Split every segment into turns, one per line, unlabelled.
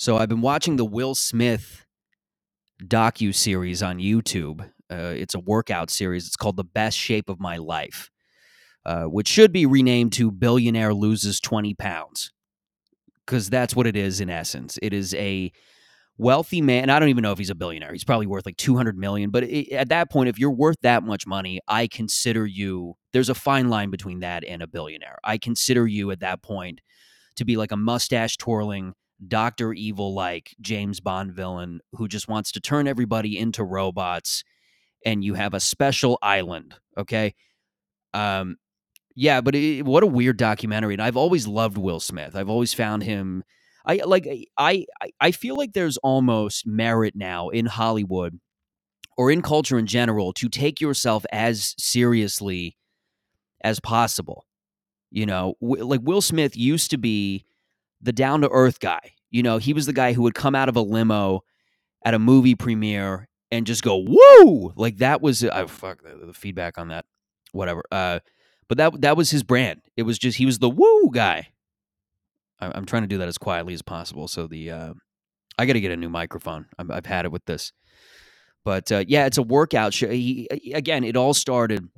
So I've been watching the Will Smith docu series on YouTube. Uh, it's a workout series. It's called The Best Shape of My Life, uh, which should be renamed to Billionaire Loses 20 Pounds because that's what it is in essence. It is a wealthy man. I don't even know if he's a billionaire. He's probably worth like 200 million. But it, at that point, if you're worth that much money, I consider you, there's a fine line between that and a billionaire. I consider you at that point to be like a mustache twirling, Doctor Evil like James Bond villain who just wants to turn everybody into robots, and you have a special island. Okay, um, yeah, but it, what a weird documentary. And I've always loved Will Smith. I've always found him. I like. I I feel like there's almost merit now in Hollywood or in culture in general to take yourself as seriously as possible. You know, like Will Smith used to be the down to earth guy. You know, he was the guy who would come out of a limo at a movie premiere and just go woo! Like that was uh, fuck the, the feedback on that whatever uh but that that was his brand. It was just he was the woo guy. I, i'm trying to do that as quietly as possible so the uh i gotta get a new microphone. I have had it with this. But uh, yeah it's a workout show. He, again it all started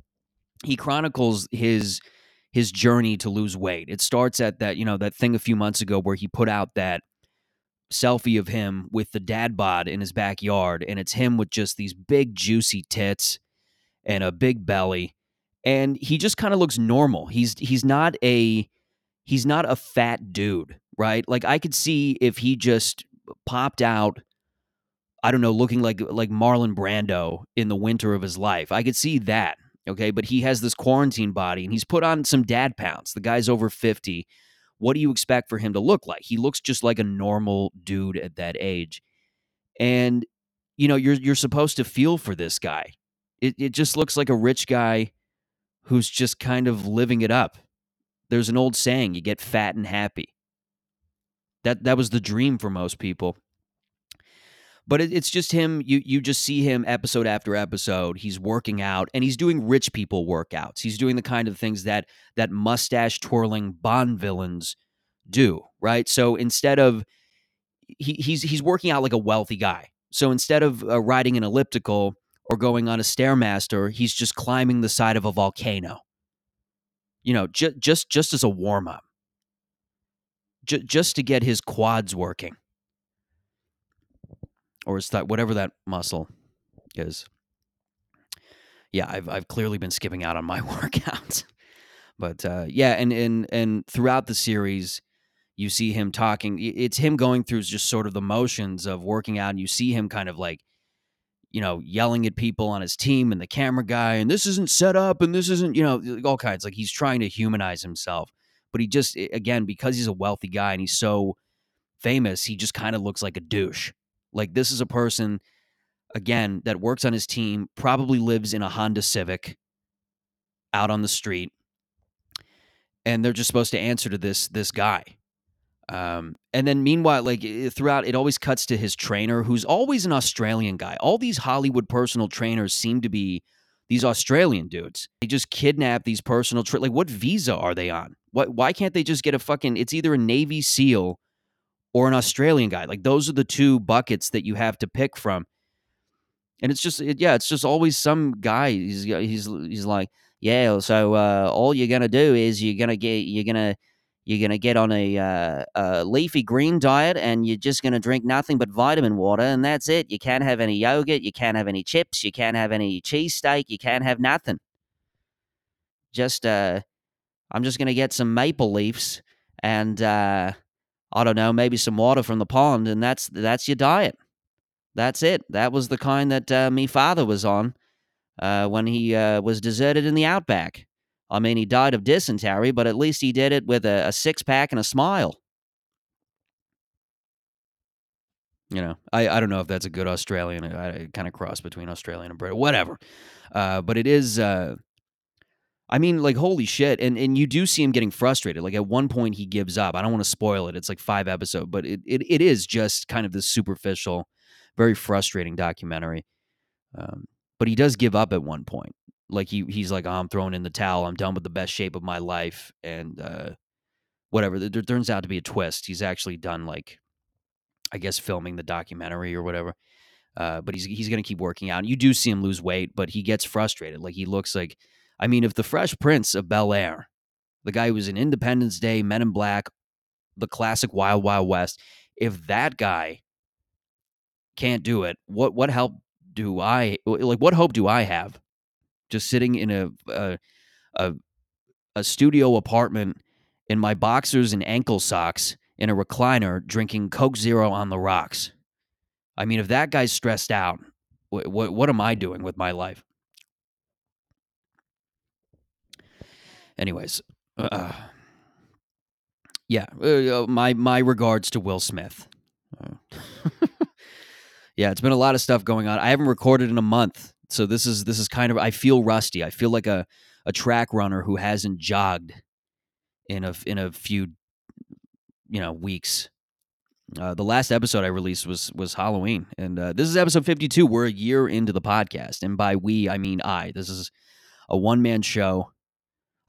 he chronicles his his journey to lose weight. It starts at that, you know, that thing a few months ago where he put out that selfie of him with the dad bod in his backyard and it's him with just these big juicy tits and a big belly and he just kind of looks normal. He's he's not a he's not a fat dude, right? Like I could see if he just popped out I don't know, looking like like Marlon Brando in the winter of his life. I could see that. Okay. But he has this quarantine body and he's put on some dad pounds. The guy's over 50. What do you expect for him to look like? He looks just like a normal dude at that age. And, you know, you're you're supposed to feel for this guy. It it just looks like a rich guy who's just kind of living it up. There's an old saying, you get fat and happy. That that was the dream for most people but it, it's just him you you just see him episode after episode. He's working out and he's doing rich people workouts. He's doing the kind of things that that mustache twirling bond villains do right? So instead of he, he's he's working out like a wealthy guy. So instead of uh, riding an elliptical or going on a stairmaster he's just climbing the side of a volcano. You know just just just as a warm up J- just to get his quads working or is that whatever that muscle is. Yeah, I've I've clearly been skipping out on my workouts, but uh, yeah, and and and throughout the series, you see him talking. It's him going through just sort of the motions of working out, and you see him kind of like, you know, yelling at people on his team and the camera guy, and this isn't set up, and this isn't, you know, all kinds. Like he's trying to humanize himself, but he just again because he's a wealthy guy and he's so famous, he just kind of looks like a douche like this is a person again that works on his team, probably lives in a Honda Civic out on the street. And they're just supposed to answer to this this guy. Um, and then meanwhile, like throughout, it always cuts to his trainer, who's always an Australian guy. All these Hollywood personal trainers seem to be these Australian dudes. They just kidnap these personal tra- like what visa are they on? What why can't they just get a fucking it's either a Navy SEAL or an Australian guy. Like those are the two buckets that you have to pick from. And it's just it, yeah, it's just always some guy. He's he's he's like yeah. So uh, all you're gonna do is you're gonna get you're gonna you're gonna get on a, uh, a leafy green diet and you're just gonna drink nothing but vitamin water and that's it. You can't have any yogurt. You can't have any chips. You can't have any cheesesteak. You can't have nothing. Just uh, I'm just gonna get some maple leaves and uh, I don't know, maybe some water from the pond, and that's that's your diet. That's it. That was the kind that uh, me father was on uh, when he uh, was deserted in the outback. I mean, he died of dysentery, but at least he did it with a, a six pack and a smile. You know, I, I don't know if that's a good Australian. I, I kind of cross between Australian and British, whatever. Uh, but it is uh, I mean, like holy shit, and and you do see him getting frustrated. Like at one point, he gives up. I don't want to spoil it. It's like five episodes, but it it, it is just kind of this superficial, very frustrating documentary. Um, but he does give up at one point. Like he he's like, oh, I'm throwing in the towel. I'm done with the best shape of my life, and uh, whatever. There turns out to be a twist. He's actually done like I guess filming the documentary or whatever. Uh, but he's he's gonna keep working out. And you do see him lose weight, but he gets frustrated. Like he looks like, I mean, if the Fresh Prince of Bel Air, the guy who was in Independence Day, Men in Black, the classic Wild Wild West, if that guy can't do it, what what help do I like? What hope do I have? Just sitting in a a a, a studio apartment in my boxers and ankle socks in a recliner, drinking Coke Zero on the rocks. I mean, if that guy's stressed out, what what, what am I doing with my life? Anyways, uh, yeah, uh, my my regards to Will Smith. Uh, yeah, it's been a lot of stuff going on. I haven't recorded in a month, so this is this is kind of I feel rusty. I feel like a a track runner who hasn't jogged in a in a few you know weeks. Uh, the last episode I released was was Halloween, and uh, this is episode fifty two. We're a year into the podcast, and by we I mean I. This is a one man show.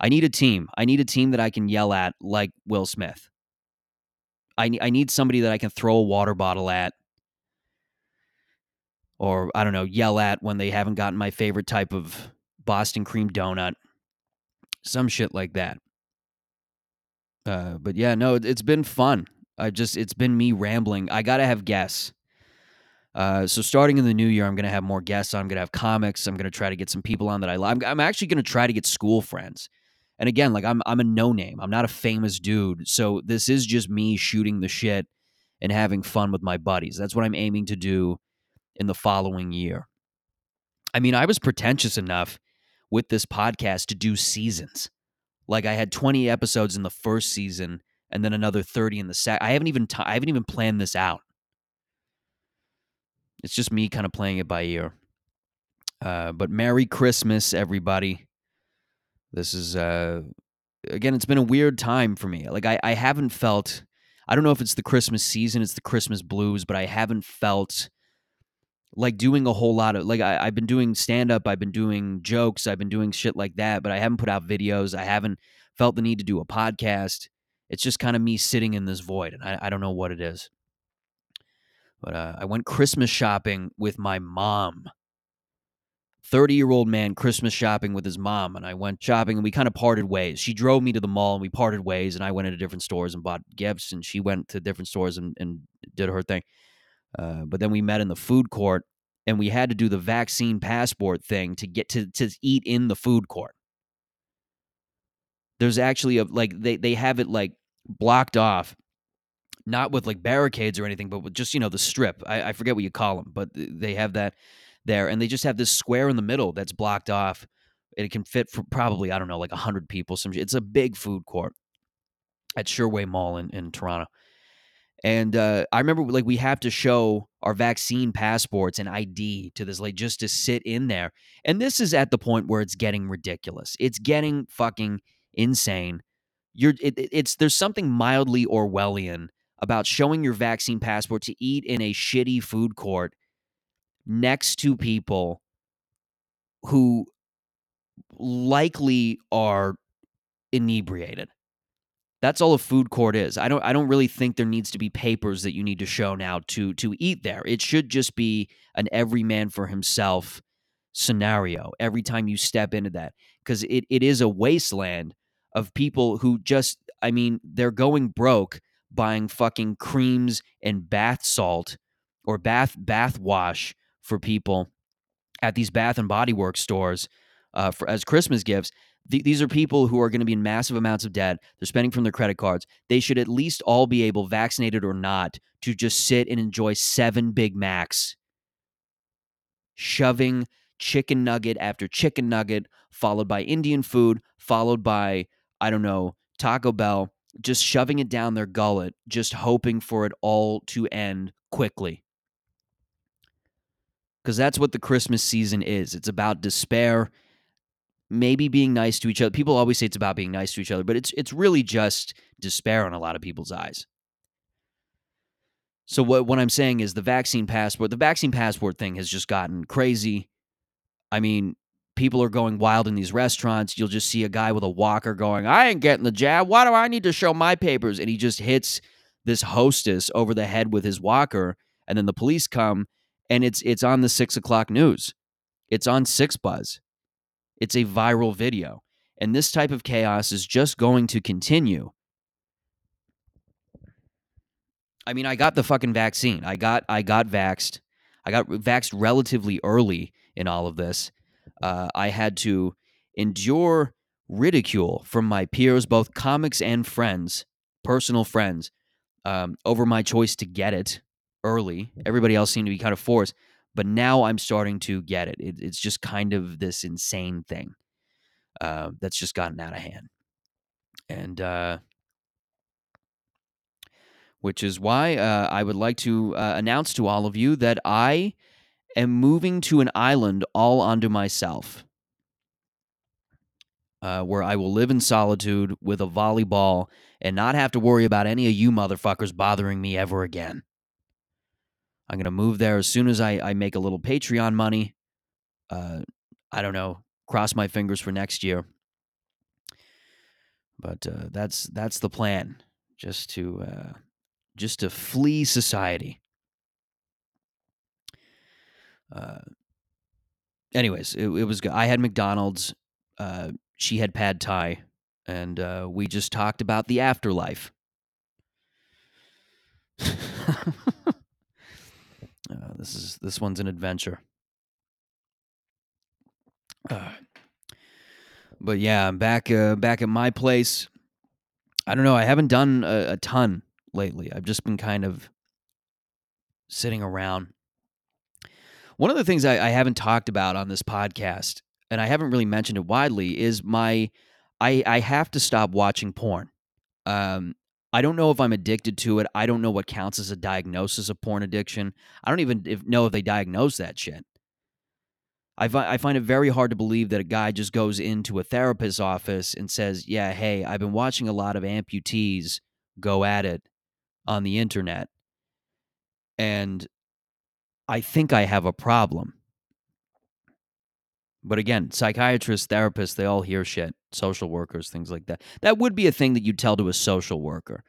I need a team. I need a team that I can yell at like Will Smith. I I need somebody that I can throw a water bottle at, or I don't know, yell at when they haven't gotten my favorite type of Boston cream donut, some shit like that. Uh, but yeah, no, it's been fun. I just it's been me rambling. I gotta have guests. Uh, so starting in the new year, I'm gonna have more guests. I'm gonna have comics. I'm gonna try to get some people on that I love. I'm, I'm actually gonna try to get school friends. And again, like I'm I'm a no name. I'm not a famous dude. So this is just me shooting the shit and having fun with my buddies. That's what I'm aiming to do in the following year. I mean, I was pretentious enough with this podcast to do seasons. Like I had 20 episodes in the first season and then another 30 in the second. I haven't even t- I haven't even planned this out. It's just me kind of playing it by ear. Uh, but Merry Christmas, everybody. This is uh, again, it's been a weird time for me. Like I, I haven't felt. I don't know if it's the Christmas season, it's the Christmas blues, but I haven't felt like doing a whole lot of like I, have been doing stand up, I've been doing jokes, I've been doing shit like that, but I haven't put out videos. I haven't felt the need to do a podcast. It's just kind of me sitting in this void, and I, I don't know what it is. But uh, I went Christmas shopping with my mom. 30 year old man Christmas shopping with his mom, and I went shopping and we kind of parted ways. She drove me to the mall and we parted ways, and I went into different stores and bought gifts, and she went to different stores and, and did her thing. Uh, but then we met in the food court and we had to do the vaccine passport thing to get to, to eat in the food court. There's actually a like they, they have it like blocked off, not with like barricades or anything, but with just, you know, the strip. I, I forget what you call them, but they have that there. And they just have this square in the middle that's blocked off. It can fit for probably, I don't know, like 100 people. Some It's a big food court at Sherway Mall in, in Toronto. And uh, I remember like we have to show our vaccine passports and ID to this like just to sit in there. And this is at the point where it's getting ridiculous. It's getting fucking insane. You're it, it's there's something mildly Orwellian about showing your vaccine passport to eat in a shitty food court next to people who likely are inebriated. That's all a food court is. I don't I don't really think there needs to be papers that you need to show now to to eat there. It should just be an every man for himself scenario every time you step into that because it, it is a wasteland of people who just I mean they're going broke buying fucking creams and bath salt or bath bath wash for people at these Bath and Body Works stores uh, for as Christmas gifts th- these are people who are going to be in massive amounts of debt. They're spending from their credit cards. They should at least all be able, vaccinated or not, to just sit and enjoy seven Big Macs, shoving chicken nugget after chicken nugget, followed by Indian food, followed by, I don't know, Taco Bell, just shoving it down their gullet, just hoping for it all to end quickly. Because that's what the Christmas season is. It's about despair maybe being nice to each other. People always say it's about being nice to each other, but it's it's really just despair in a lot of people's eyes. So what what I'm saying is the vaccine passport, the vaccine passport thing has just gotten crazy. I mean, people are going wild in these restaurants. You'll just see a guy with a walker going, "I ain't getting the jab. Why do I need to show my papers?" And he just hits this hostess over the head with his walker, and then the police come, and it's it's on the six o'clock news. It's on Six Buzz. It's a viral video, and this type of chaos is just going to continue. I mean, I got the fucking vaccine. I got I got vaxed. I got vaxed relatively early in all of this. Uh, I had to endure ridicule from my peers, both comics and friends, personal friends, um, over my choice to get it early. Everybody else seemed to be kind of forced, but now I'm starting to get it. it it's just kind of this insane thing uh, that's just gotten out of hand. And uh, which is why uh, I would like to uh, announce to all of you that I am moving to an island all unto myself uh, where I will live in solitude with a volleyball and not have to worry about any of you motherfuckers bothering me ever again. I'm going to move there as soon as I, I make a little Patreon money. Uh, I don't know. Cross my fingers for next year. But uh, that's that's the plan. Just to uh, just to flee society. Uh, anyways, it, it was good. I had McDonald's. Uh, she had pad thai, and uh, we just talked about the afterlife. this this one's an adventure. Uh, but yeah, I'm back uh, back at my place. I don't know. I haven't done a, a ton lately. I've just been kind of sitting around. One of the things I, I haven't talked about on this podcast and I haven't really mentioned it widely, is my I I have to stop watching porn. Um, I don't know if I'm addicted to it. I don't know what counts as a diagnosis of porn addiction. I don't even know if they diagnose that shit. I, fi- I find it very hard to believe that a guy just goes into a therapist's office and says, Yeah, hey, I've been watching a lot of amputees go at it on the internet. And I think I have a problem. But again, psychiatrists, therapists, they all hear shit, social workers, things like that. That would be a thing that you'd tell to a social worker.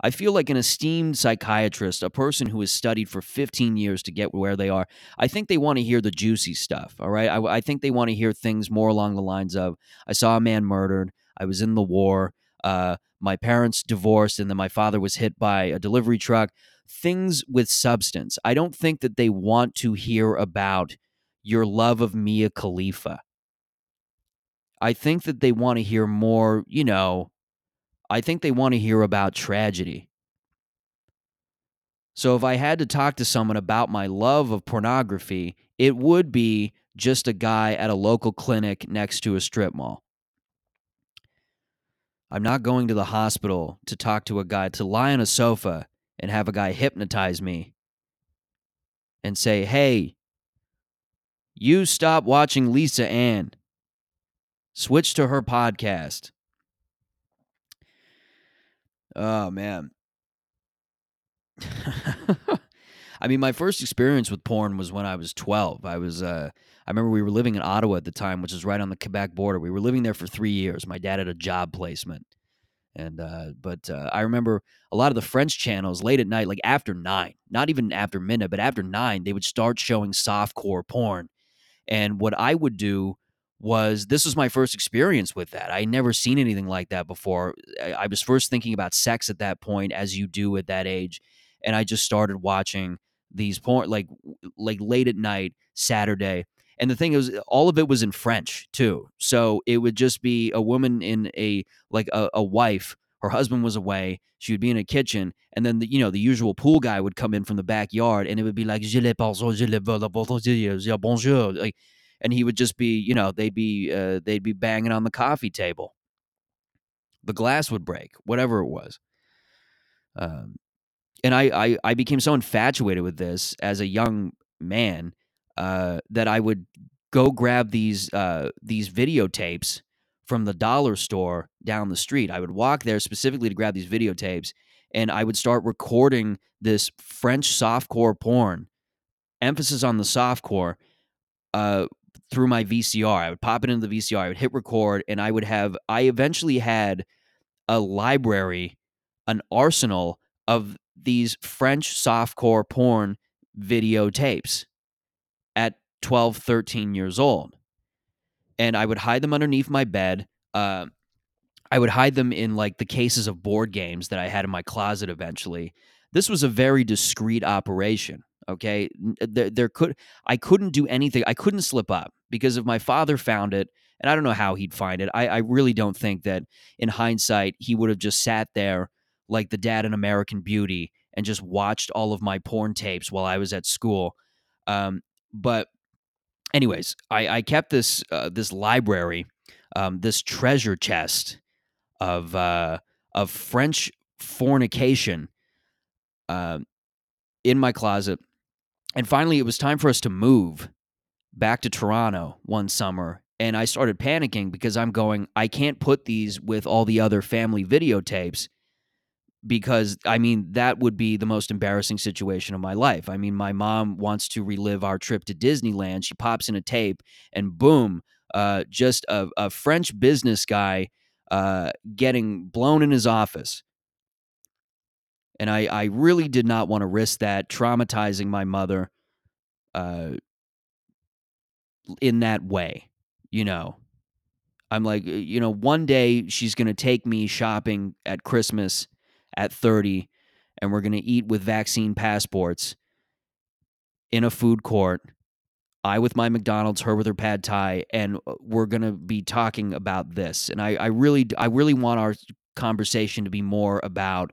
I feel like an esteemed psychiatrist, a person who has studied for 15 years to get where they are, I think they want to hear the juicy stuff. All right. I, I think they want to hear things more along the lines of I saw a man murdered. I was in the war. Uh, my parents divorced, and then my father was hit by a delivery truck. Things with substance. I don't think that they want to hear about your love of Mia Khalifa. I think that they want to hear more, you know, I think they want to hear about tragedy. So if I had to talk to someone about my love of pornography, it would be just a guy at a local clinic next to a strip mall. I'm not going to the hospital to talk to a guy, to lie on a sofa and have a guy hypnotize me and say, hey, you stop watching Lisa Ann. Switch to her podcast. Oh, man. I mean, my first experience with porn was when I was 12. I was, uh, I remember we were living in Ottawa at the time, which is right on the Quebec border. We were living there for three years. My dad had a job placement. And, uh, but uh, I remember a lot of the French channels late at night, like after nine, not even after midnight, but after nine, they would start showing softcore porn. And what I would do was this was my first experience with that. I never seen anything like that before. I, was first thinking about sex at that point, as you do at that age, and I just started watching these porn like like late at night Saturday. And the thing is, all of it was in French too. So it would just be a woman in a like a, a wife her husband was away. She would be in a kitchen, and then the, you know the usual pool guy would come in from the backyard, and it would be like je le bonjour, je le bonjour, like, and he would just be you know they'd be uh, they'd be banging on the coffee table. The glass would break, whatever it was. Um, and I, I I became so infatuated with this as a young man uh, that I would go grab these uh, these videotapes from the dollar store down the street. I would walk there specifically to grab these videotapes and I would start recording this French softcore porn, emphasis on the softcore, uh, through my VCR. I would pop it into the VCR, I would hit record, and I would have, I eventually had a library, an arsenal of these French softcore porn videotapes at 12, 13 years old. And I would hide them underneath my bed. Uh, I would hide them in like the cases of board games that I had in my closet eventually. This was a very discreet operation. Okay. There, there could, I couldn't do anything. I couldn't slip up because if my father found it, and I don't know how he'd find it, I, I really don't think that in hindsight he would have just sat there like the dad in American Beauty and just watched all of my porn tapes while I was at school. Um, but, anyways, I, I kept this uh, this library, um, this treasure chest of uh, of French fornication uh, in my closet. And finally, it was time for us to move back to Toronto one summer. And I started panicking because I'm going, I can't put these with all the other family videotapes because I mean that would be the most embarrassing situation of my life. I mean, my mom wants to relive our trip to Disneyland. She pops in a tape, and boom, uh, just a, a, French business guy uh, getting blown in his office. And I, I really did not want to risk that traumatizing my mother uh, in that way, you know. I'm like, you know, one day she's going to take me shopping at Christmas at 30 and we're going to eat with vaccine passports in a food court. I with my McDonald's, her with her pad thai, and uh, we're going to be talking about this. And I, I really, I really want our conversation to be more about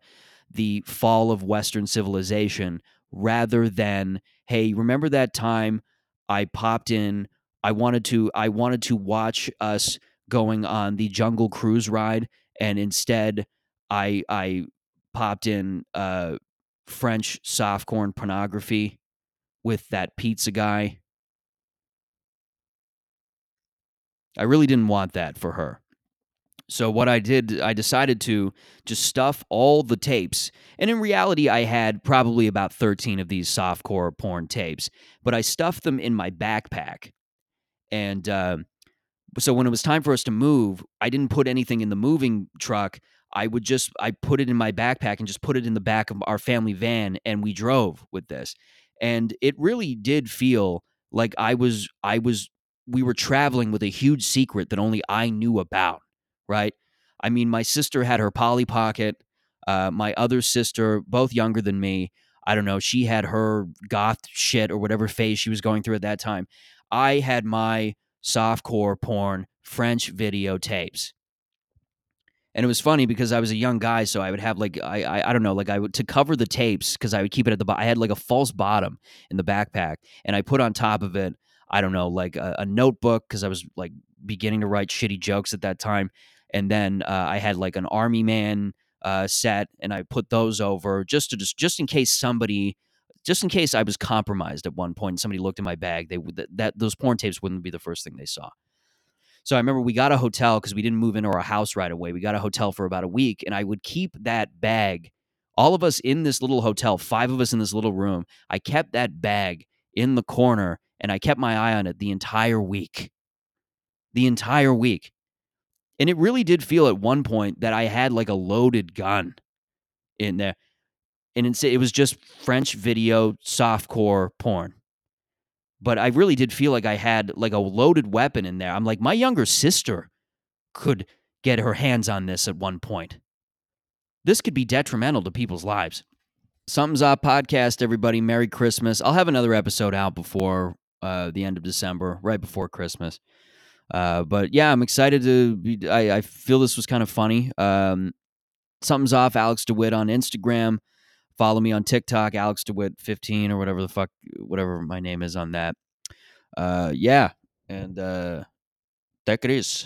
the fall of Western civilization rather than, hey, remember that time I popped in I wanted to I wanted to watch us going on the Jungle Cruise ride, and instead I I popped in uh, French softcore pornography with that pizza guy. I really didn't want that for her. So what I did, I decided to just stuff all the tapes. And in reality, I had probably about 13 of these softcore porn tapes, but I stuffed them in my backpack. And uh, so when it was time for us to move, I didn't put anything in the moving truck. I would just I put it in my backpack and just put it in the back of our family van and we drove with this. And it really did feel like I was I was we were traveling with a huge secret that only I knew about, right? I mean, my sister had her Polly Pocket. Uh, my other sister, both younger than me, I don't know, she had her goth shit or whatever phase she was going through at that time. I had my softcore porn French videotapes. And it was funny because I was a young guy, so I would have like I I, I don't know like I would to cover the tapes because I would keep it at the bottom. I had like a false bottom in the backpack, and I put on top of it I don't know like a, a notebook because I was like beginning to write shitty jokes at that time, and then uh, I had like an army man uh, set, and I put those over just to just just in case somebody just in case I was compromised at one point and somebody looked in my bag, they would that, that those porn tapes wouldn't be the first thing they saw. So I remember we got a hotel because we didn't move into our house right away. We got a hotel for about a week, and I would keep that bag. All of us in this little hotel, five of us in this little room. I kept that bag in the corner, and I kept my eye on it the entire week. The entire week. And it really did feel at one point that I had like a loaded gun in there and it was just French video softcore porn. But I really did feel like I had like a loaded weapon in there. I'm like, my younger sister could get her hands on this at one point. This could be detrimental to people's lives. Something's Up podcast, everybody. Merry Christmas. I'll have another episode out before uh, the end of December, right before Christmas. Uh, but yeah, I'm excited to. Be, I, I feel this was kind of funny. Um, something's off. Alex DeWitt on Instagram. Follow me on TikTok, Alex DeWitt 15 or whatever the fuck, whatever my name is on that. Uh, yeah. And uh, that it is.